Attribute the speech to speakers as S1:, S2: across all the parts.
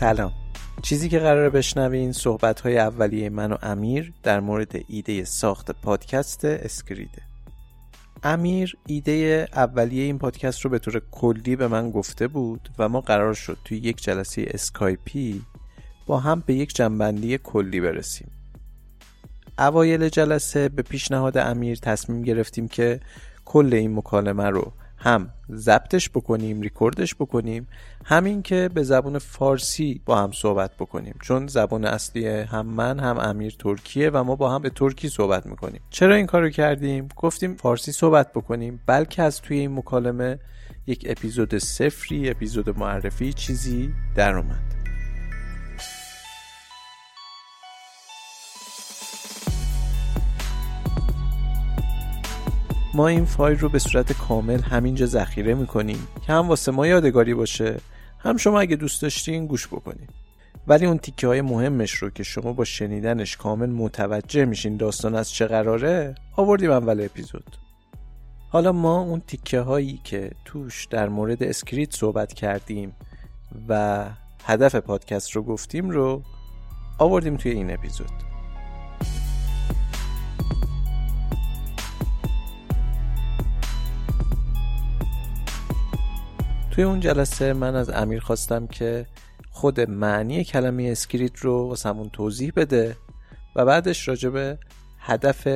S1: سلام. چیزی که قراره بشنوین صحبت های اولیه من و امیر در مورد ایده ساخت پادکست اسکریته. امیر ایده اولیه این پادکست رو به طور کلی به من گفته بود و ما قرار شد توی یک جلسه اسکایپی با هم به یک جمع‌بندی کلی برسیم. اوایل جلسه به پیشنهاد امیر تصمیم گرفتیم که کل این مکالمه رو هم ضبطش بکنیم ریکوردش بکنیم همین که به زبون فارسی با هم صحبت بکنیم. چون زبان اصلی هم من هم امیر ترکیه و ما با هم به ترکی صحبت می‌کنیم. چرا این کارو کردیم؟ گفتیم فارسی صحبت بکنیم. بلکه از توی این مکالمه یک اپیزود سفری اپیزود معرفی چیزی در اومد. این فایل رو به صورت کامل همینجا ذخیره می‌کنیم که هم واسه ما یادگاری باشه هم شما اگه دوست داشتین گوش بکنید ولی اون تیکه های مهمش رو که شما با شنیدنش کامل متوجه میشین داستان از چه قراره آوردیم اول اپیزود. حالا ما اون تیکه هایی که توش در مورد اسکریت صحبت کردیم و هدف پادکست رو گفتیم رو آوردیم توی این اپیزود. توی اون جلسه من از امیر خواستم که خود معنی کلمه اسکریت رو واسمون توضیح بده و بعدش راجع به هدف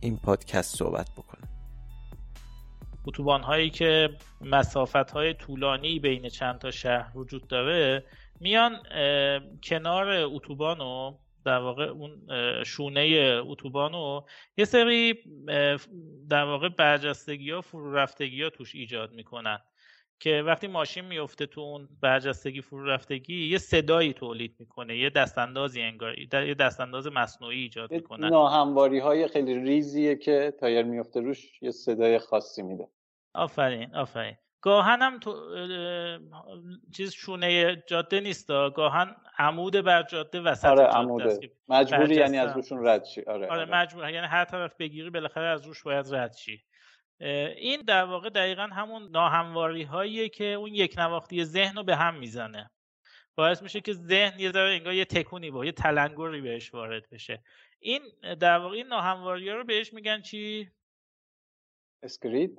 S1: این پادکست صحبت بکنه
S2: اتوبان هایی که مسافت های طولانی بین چند تا شهر وجود داره میان کنار اتوبان رو در واقع اون شونه اتوبان رو یه سری در واقع برجستگی ها فرو ها توش ایجاد می‌کنن. که وقتی ماشین میفته تو اون برجستگی فرو رفتگی یه صدایی تولید می‌کنه یه دستاندازی انگار یه دستانداز مصنوعی ایجاد می‌کنه.
S3: ناهمواری های خیلی ریزیه که تایر میفته روش یه صدای خاصی میده.
S2: آفرین آفرین. گاهن هم تو چیز شونه جاده نیست گاهن عمود بر جاده وسط
S3: آره عموده. مجبوری یعنی از روشون رد شی. آره,
S2: آره,
S3: آره.
S2: مجبور یعنی هر طرف بگیری بالاخره از روش باید رد شی. این در واقع دقیقا همون ناهمواری هاییه که اون یک نواختی ذهن رو به هم می‌زنه. باعث میشه که ذهن یه ذره انگار یه تکونی با یه تلنگری بهش وارد بشه. این در واقع این ناهمواری ها رو بهش میگن چی؟
S3: اسکریت.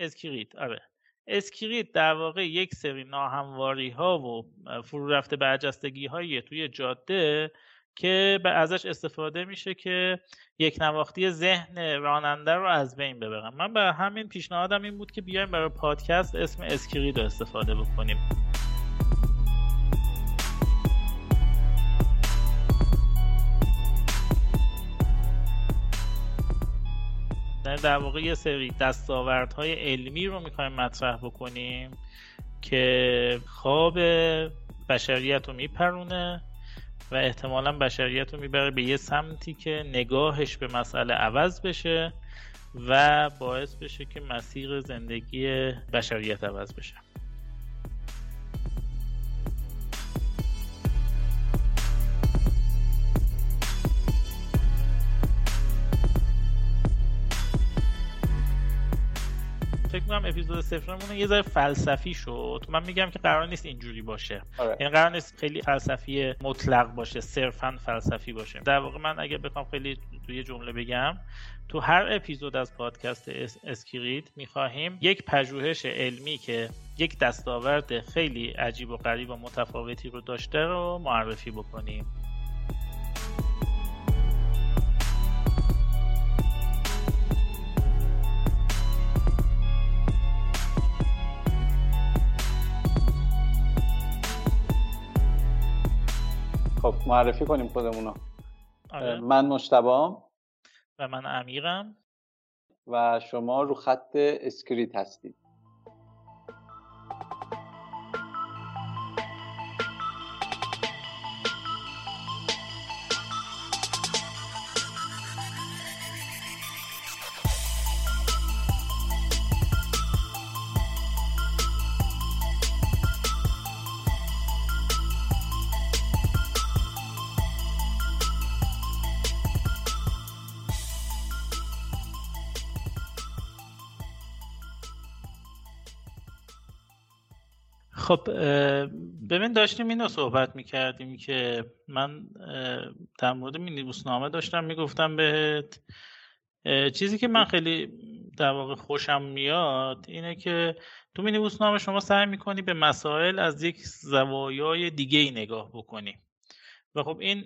S2: اسکریت آره. اسکریت در واقع یک سری ناهمواری ها و فرو رفته برجستگی های توی جاده که ازش استفاده میشه که یک نواختی ذهن راننده رو از بین ببرم. من به همین پیشنهادم این بود که بیایم برای پادکست اسم اسکرید رو استفاده بکنیم. در واقع یه سری دستاوردهای علمی رو می‌خوایم مطرح بکنیم که خواب بشریت رو میپرونه. و احتمالا بشریت رو می‌بره به یه سمتی که نگاهش به مسئله عوض بشه و باعث بشه که مسیر زندگی بشریت عوض بشه. اپیزود صفرمون یه ذره فلسفی شد. من میگم که قرار نیست اینجوری باشه. آره. یعنی قرار نیست خیلی فلسفی مطلق باشه صرفا فلسفی باشه. در واقع من اگه بخوام خیلی توی جمله بگم تو هر اپیزود از پادکست اسکریت می‌خواهیم یک پژوهش علمی که یک دستاورد خیلی عجیب و غریب و متفاوتی رو داشته رو معرفی بکنیم.
S3: معرفی کنیم خودمونو.
S2: آره.
S3: من مشتبام
S2: و من امیرم.
S3: و شما رو خط اسکریت هستید.
S2: خب ببین داشتیم اینو صحبت می‌کردیم که من در مورد مینیبوسنامه داشتم می‌گفتم بهت چیزی که من خیلی در واقع خوشم میاد اینه که تو مینیبوسنامه شما سعی می‌کنی به مسائل از یک زوایای دیگه ای نگاه بکنی. و خب این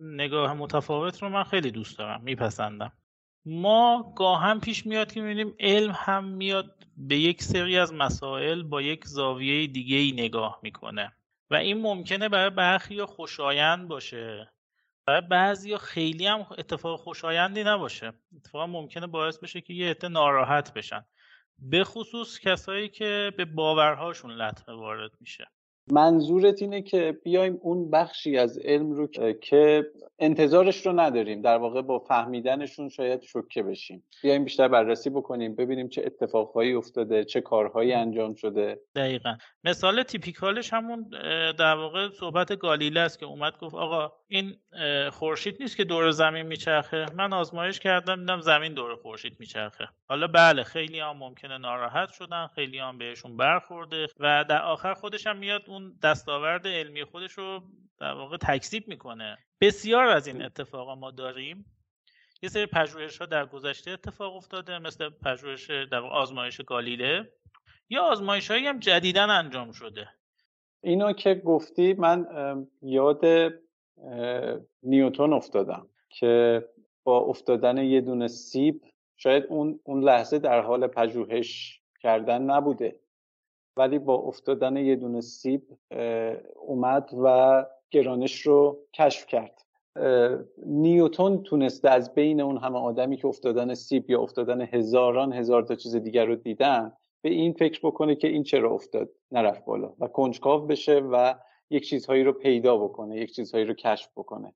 S2: نگاه متفاوت رو من خیلی دوست دارم میپسندم. ما گاهم پیش میاد که می‌بینیم علم هم میاد به یک سری از مسائل با یک زاویه دیگه ای نگاه می‌کنه. و این ممکنه برای برخی خوشایند باشه. برای بعضی خیلی هم اتفاق خوشایندی نباشه. اتفاقا ممکنه باعث بشه که یه عده ناراحت بشن. به خصوص کسایی که به باورهاشون لطمه وارد میشه.
S3: منظورت اینه که بیایم اون بخشی از علم رو که انتظارش رو نداریم در واقع با فهمیدنشون شاید شوکه بشیم. بیایم بیشتر بررسی بکنیم ببینیم چه اتفاقهایی افتاده چه کارهایی انجام شده.
S2: دقیقا. مثال تیپیکالش همون در واقع صحبت گالیله است که اومد گفت آقا این خورشید نیست که دور زمین میچرخه. من آزمایش کردم دیدم زمین دور خورشید میچرخه. حالا بله خیلی هم ممکنه ناراحت شدن خیلی هم بهشون برخورده و در آخر خودش هم میاد اون دستاورد علمی خودش رو در واقع تکذیب می‌کنه. بسیار از این اتفاقا ما داریم. یه سری پژوهش ها در گذشته اتفاق افتاده مثل پژوهش در آزمایش گالیله. یا آزمایش هایی هم جدیدا انجام شده.
S3: اینو که گفتی من یاد نیوتون افتادم که با افتادن یه دونه سیب شاید اون, اون لحظه در حال پژوهش کردن نبوده. ولی با افتادن یه دونه سیب اومد و گرانش رو کشف کرد. نیوتون تونسته از بین اون همه آدمی که افتادن سیب یا افتادن هزاران هزار تا چیز دیگر رو دیدن به این فکر بکنه که این چرا افتاد نرفت بالا و کنجکاو بشه و یک چیزهایی رو پیدا بکنه یک چیزهایی رو کشف بکنه.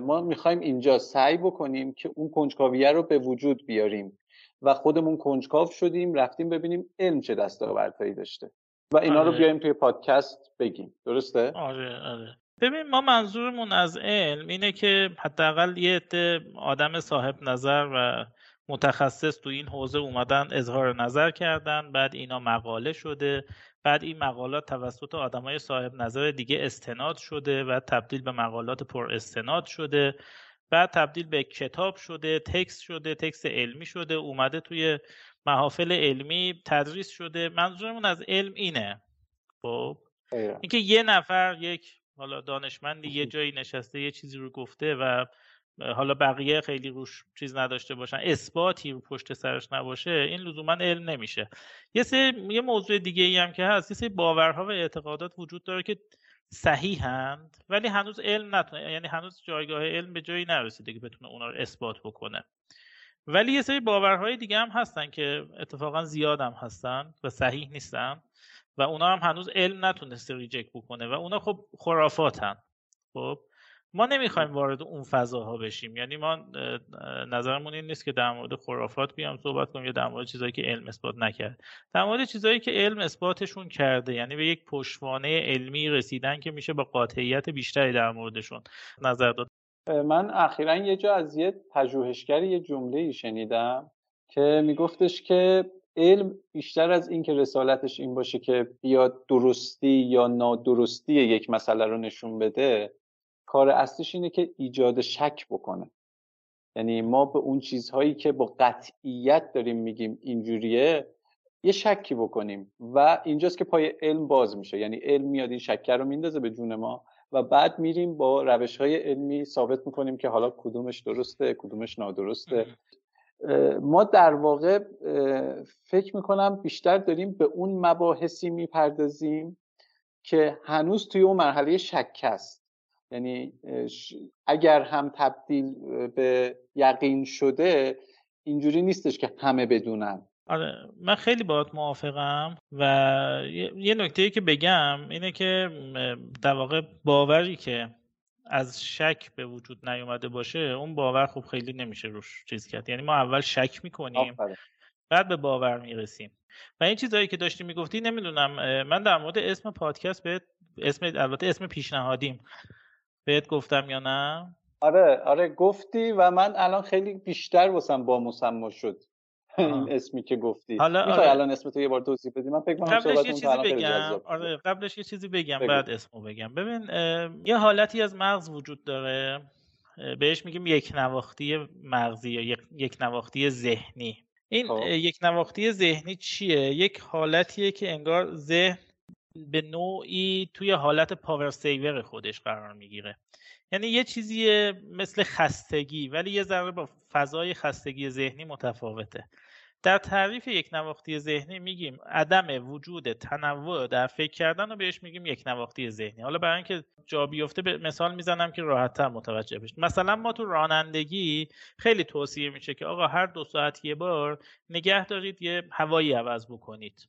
S3: ما می‌خوایم اینجا سعی بکنیم که اون کنجکاویه رو به وجود بیاریم. و خودمون کنجکاو شدیم رفتیم ببینیم علم چه دستاوردهایی داشته. و اینا رو آره. بیایم توی پادکست بگیم. درسته؟
S2: آره آره. ببین ما منظورمون از علم اینه که حداقل یه عده آدم صاحب نظر و متخصص تو این حوزه اومدن اظهار نظر کردن بعد اینا مقاله شده بعد این مقالات توسط آدمای صاحب نظر دیگه استناد شده و تبدیل به مقالات پر استناد شده. بعد تبدیل به کتاب شده تکست شده تکست علمی شده اومده توی محافل علمی تدریس شده. منظورمون از علم اینه. خب؟ اینکه یه نفر یک حالا دانشمندی یه جایی نشسته یه چیزی رو گفته و حالا بقیه خیلی روش چیز نداشته باشن اثباتی رو پشت سرش نباشه این لزوما علم نمیشه. یه سری یه موضوع دیگه ای هم که هست یه سری باورها و اعتقادات وجود داره که صحیحند ولی هنوز علم نتونه یعنی هنوز جایگاه علم به جایی نرسیده که بتونه اونا رو اثبات بکنه. ولی یه سری باورهای دیگه هم هستن که اتفاقا زیاد هم هستن و صحیح نیستن و اونا هم هنوز علم نتونسته ریجکت بکنه و اونا خب خرافاتن. خب؟ ما نمی‌خوایم وارد اون فضاها بشیم. یعنی ما نظرمون این نیست که در مورد خرافات بیام صحبت کنیم یا در مورد چیزایی که علم اثبات نکرد در مورد چیزایی که علم اثباتشون کرده یعنی به یک پشتوانه علمی رسیدن که میشه با قاطعیت بیشتری در موردشون نظر داد.
S3: من اخیرا یه جا از یه پژوهشگر یه جمله ای شنیدم که میگفتش که علم بیشتر از اینکه رسالتش این باشه که بیاد درستی یا نادرستی یک مسئله رو نشون بده کار اصلیش اینه که ایجاد شک بکنه. یعنی ما به اون چیزهایی که با قطعیت داریم میگیم اینجوریه یه شکی بکنیم و اینجاست که پای علم باز میشه. یعنی علم میاد این شکر رو میندازه به جون ما و بعد میریم با روش های علمی ثابت می‌کنیم که حالا کدومش درسته کدومش نادرسته. ما در واقع فکر می‌کنم بیشتر داریم به اون مباحثی می‌پردازیم که هنوز توی اون مرحله شک است یعنی اگر هم تبدیل به یقین شده اینجوری نیستش که همه بدونن.
S2: آره من خیلی باهات موافقم و یه نکته که بگم اینه که در واقع باوری که از شک به وجود نیومده باشه اون باور خوب خیلی نمیشه روش چیز کرد. یعنی ما اول شک می‌کنیم بعد به باور می‌رسیم. و این چیزهایی که داشتی می‌گفتی نمی‌دونم من در مورد اسم پادکست به اسم البته اسم پیشنهادیم. بهت گفتم یا نه؟
S3: آره آره گفتی و من الان خیلی بیشتر واسم با مسما شد. این اسمی که گفتی. حالا آره. الان اسم تو یه بار توضیح بدی؟ من فکر
S2: قبلش یه چیزی بگم. آره قبلش یه چیزی بگم بعد اسمو بگم. ببین یه حالتی از مغز وجود داره. بهش میگیم یک نواختی مغزی یا یک نواختی ذهنی. این خب. یک نواختی ذهنی چیه؟ یک حالتیه که انگار ذهن به نوعی توی حالت پاور سیور خودش قرار می‌گیره. یعنی یه چیزی مثل خستگی ولی یه ذره با فضای خستگی ذهنی متفاوته. در تعریف یک نواختی ذهنی میگیم عدم وجود تنوع در فکر کردن رو بهش میگیم یک نواختی ذهنی. حالا برای اینکه جا بیفته به مثال می‌زنم که راحتتر متوجه بشید. مثلا ما تو رانندگی خیلی توصیه میشه که آقا هر دو ساعت یه بار نگه دارید یه هوایی عوض بکنید.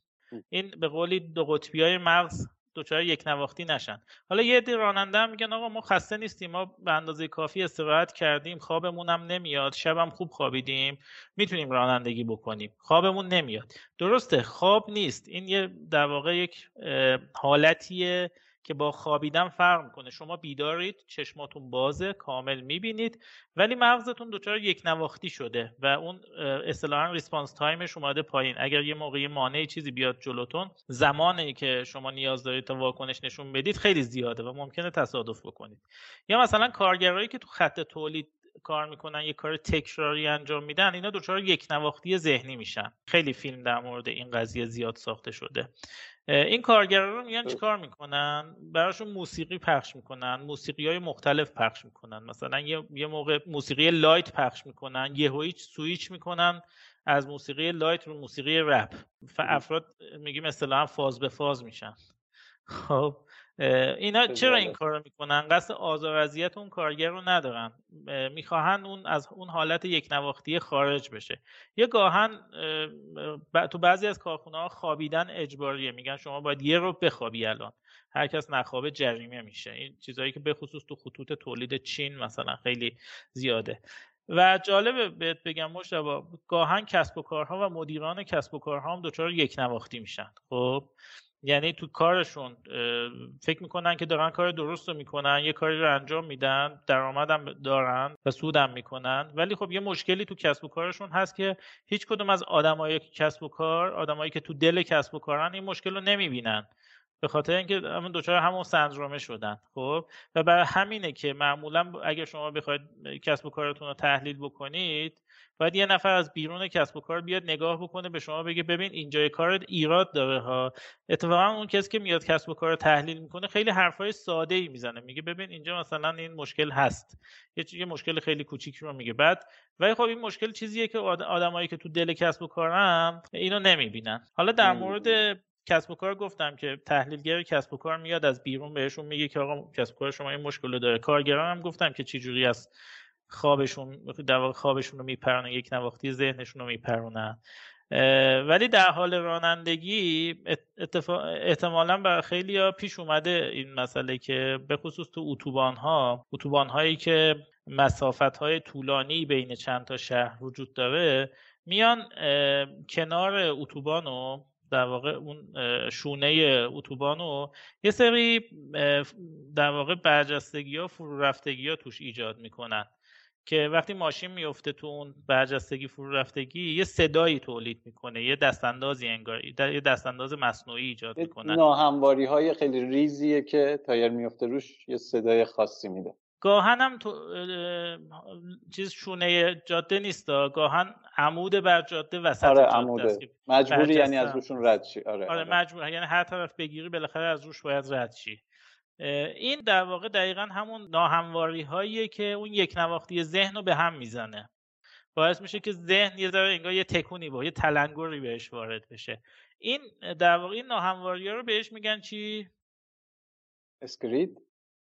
S2: این به قولی دو قطبی های مغز دچار یک نواختی نشن. حالا یه عده راننده هم میگن آقا ما خسته نیستیم ما به اندازه کافی استراحت کردیم خوابمون هم نمیاد شبم خوب خوابیدیم می‌تونیم رانندگی بکنیم. خوابمون نمیاد. درسته خواب نیست. این یه در واقع یک حالتیه. که با خوابیدن فرق می‌کنه. شما بیدارید چشماتون بازه کامل می‌بینید ولی مغزتون دچار یک نواختی شده و اون اصطلاحا response time ش اومده پایین. اگر یه موقعی مانعی چیزی بیاد جلوتون زمانی که شما نیاز دارید تا واکنش نشون بدید خیلی زیاده و ممکنه تصادف بکنید. یا مثلا کارگرایی که تو خط تولید کار می‌کنن یه کار تکراری انجام میدن اینا دچار یک نواختی ذهنی میشن. خیلی فیلم در مورد این قضیه زیاد ساخته شده. این کارگرا رو میگن چیکار می‌کنن؟ براشون موسیقی پخش می‌کنن موسیقی های مختلف پخش می‌کنن. مثلا یه, یه موقع موسیقی light پخش می‌کنن یه سویچ می‌کنن از موسیقی لایت رو موسیقی رپ. افراد میگیم اصطلاحا فاز به فاز میشن. خب؟ اینا چرا این کار رو می‌کنن؟ قصد آزار اذیت اون کارگر رو ندارن. می‌خواهن اون از اون حالت یک نواختی خارج بشه. یه گاهن تو بعضی از کارخونه ها خوابیدن اجباریه. میگن شما باید یه رو بخوابی الان. هر کس نخوابه جریمه میشه. این چیزهایی که به خصوص تو خطوط تولید چین مثلا خیلی زیاده. و جالبه بهت بگم مشتبه گاهن کسب و کارها و مدیران کسب و کارها هم دچار یک نواختی میشن. خب؟ یعنی تو کارشون فکر می‌کنن که دارن کار درست رو می‌کنن یه کاری رو انجام میدن درآمدم دارن و سودم می‌کنن. ولی خب یه مشکلی تو کسب و کارشون هست که هیچ کدوم از آدمایی که کسب و کار آدمایی که تو دل کسب و کارن این مشکل رو نمی‌بینن. به خاطر اینکه همون دچار همون سندرومه شدن خب؟ و برای همینه که معمولا اگر شما بخواید کسب و کارتون رو تحلیل بکنید باید یه نفر از بیرون کسب و کار بیاد نگاه بکنه به شما بگه ببین اینجای کارت ایراد داره ها. اتفاقا اون کسی که میاد کسب و کار تحلیل می‌کنه خیلی حرفای ساده ای می‌زنه. میگه ببین اینجا مثلا این مشکل هست. یه یه مشکل خیلی کوچیکی رو میگه. بعد ولی خب این مشکل چیزیه که آدمایی که تو دل کسب و کارن اینو نمی‌بینن. حالا در مورد کسب و کار گفتم که تحلیلگر کسب و کار میاد از بیرون بهشون میگه که آقا کسب و کار شما این مشکل داره. کارگران هم گفتم که جوری از خوابشون در واقع خوابشون رو میپرونن یک نواختی ذهنشون رو میپرونن. ولی در حال رانندگی احتمالا برای خیلی ها پیش اومده این مسئله که به خصوص تو اتوبان ها اتوبان هایی که مسافت های طولانی بین چند تا شهر وجود داره میان کنار اتوبان رو در واقع اون شونه اتوبان رو یه سری در واقع برجستگی ها فرو ها توش ایجاد می‌کنن. که وقتی ماشین میفته تو اون برجستگی فرو رفتگی یه صدایی تولید می‌کنه یه دستاندازی انگار یه دستانداز مصنوعی ایجاد می‌کنه.
S3: ناهمواری های خیلی ریزیه که تایر میفته روش یه صدای خاصی میده.
S2: گاهن هم تو چیز شونه جاده نیست گاهن عمود بر جاده وسط
S3: آره
S2: جاده
S3: عموده. مجبوری یعنی از روشون رد شی.
S2: آره, آره,
S3: آره.
S2: مجبور یعنی هر طرف بگیری بالاخره از روش باید رد شی. این در واقع دقیقا همون ناهمواری هاییه که اون یک نواختی ذهن رو به هم می‌زنه. باعث میشه که ذهن یه ذره انگار یه تکونی با یه تلنگری بهش وارد بشه. این در واقع این ناهمواری ها رو بهش میگن چی؟
S3: اسکریت.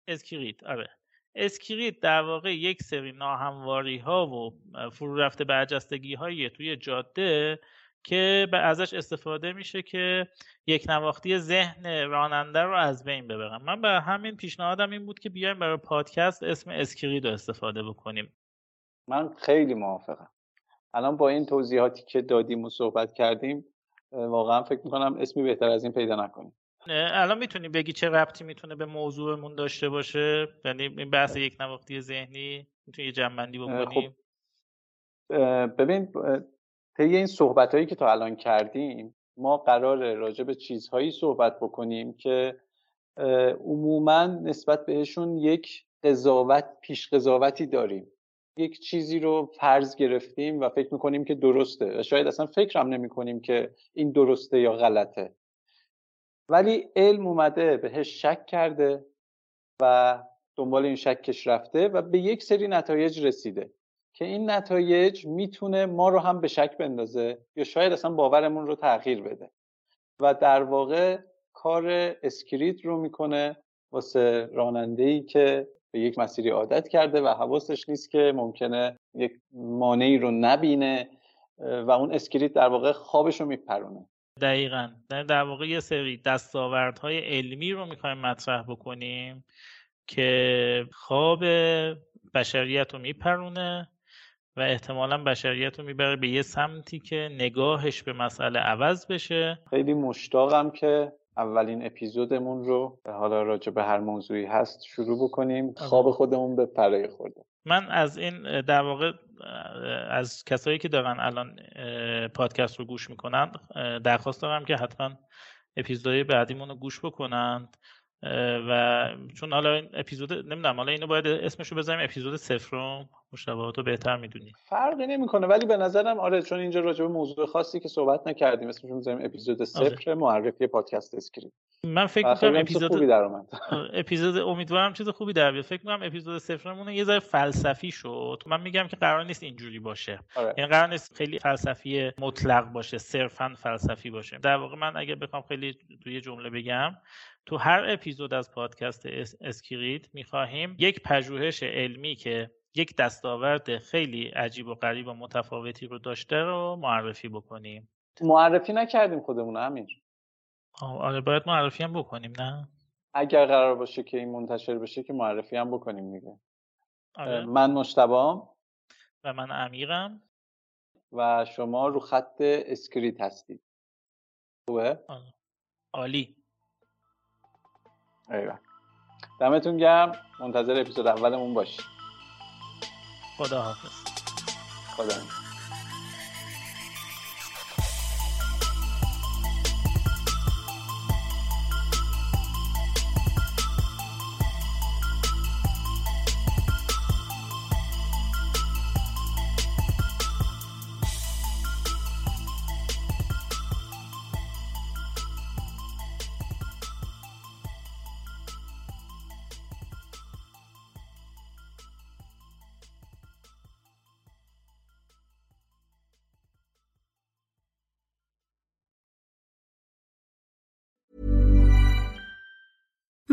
S2: اسکریت آره. اسکریت در واقع یک سری ناهمواری ها و فرو رفته برجستگی هایی توی جاده که به ازش استفاده میشه که یک نواختی ذهن راننده رو از بین ببره. من به همین پیشنهادم این بود که بیایم برای پادکست اسم اسکریت رو استفاده بکنیم.
S3: من خیلی موافقم. الان با این توضیحاتی که دادیم و صحبت کردیم واقعا فکر می‌کنم اسمی بهتر از این پیدا نکنیم.
S2: الان می‌تونی بگی چه ربطی می‌تونه به موضوعمون داشته باشه؟ یعنی این بحث یک نواختی ذهنی می‌تونی یه جنبندی بکنیم
S3: خب. ببین طی این صحبت هایی که تا الان کردیم ما قرار راجع به چیزهایی صحبت بکنیم که عموما نسبت بهشون یک قضاوت پیش قضاوتی داریم. یک چیزی رو فرض گرفتیم و فکر می‌کنیم که درسته و شاید اصلا فکرم نمی کنیم که این درسته یا غلطه. ولی علم اومده بهش شک کرده و دنبال این شکش رفته و به یک سری نتایج رسیده. که این نتایج می‌تونه ما رو هم به شک بندازه یا شاید اصلا باورمون رو تغییر بده. و در واقع کار اسکریت رو می‌کنه واسه راننده که به یک مسیری عادت کرده و حواسش نیست که ممکنه یک مانعی رو نبینه و اون اسکریت در واقع خوابش رو میپرونه.
S2: دقیقا. در واقع یه سری دستاوردهای علمی رو می‌خوایم مطرح بکنیم که خواب بشریت رو میپرونه و احتمالا بشریت رو می‌بره به یه سمتی که نگاهش به مسئله عوض بشه.
S3: خیلی مشتاقم که اولین اپیزودمون رو حالا راجع به هر موضوعی هست شروع بکنیم. آره. خواب خودمون بپره یه خورده
S2: من از این در واقع از کسایی که دارن الان پادکست رو گوش می‌کنن درخواست دارم که حتما اپیزودهای بعدیمون رو گوش بکنند. و چون حالا این اپیزود نمی‌دونم حالا اینو باید اسمشو بذاریم اپیزود صفر رو شما بهتر می‌دونی.
S3: فرقی نمی‌کنه ولی به نظرم آره چون اینجا راجع به موضوع خاصی که صحبت نکردیم اسمشو می‌ذاریم اپیزود صفر آره. معرفی پادکست اسکریت.
S2: من فکر می‌کنم اپیزود
S3: خوبی در اومد.
S2: اپیزود امیدوارم چیز خوبی در بیاد. فکر می‌کنم اپیزود صفرمون یه ذره فلسفی شد. من میگم که قرار نیست اینجوری باشه. آره. یعنی قرار نیست خیلی فلسفی مطلق باشه صرفا فلسفی باشه. در واقع من اگه بخوام خیلی توی جمله بگم تو هر اپیزود از پادکست اسکریت می‌خواهیم یک پژوهش علمی که یک دستاورد خیلی عجیب و غریب و متفاوتی رو داشته رو معرفی بکنیم.
S3: معرفی نکردیم خودمون امیر.
S2: آره باید معرفی هم بکنیم نه؟
S3: اگر قرار باشه که این منتشر بشه که معرفی هم بکنیم دیگه. آره. من مشتبام.
S2: و من امیرم.
S3: و شما رو خط اسکریت هستید. خوبه؟
S2: آره. عالی.
S3: ایوه. دمتون گرم. منتظر اپیزود اولمون باشید.
S2: خدا حافظ
S3: خدا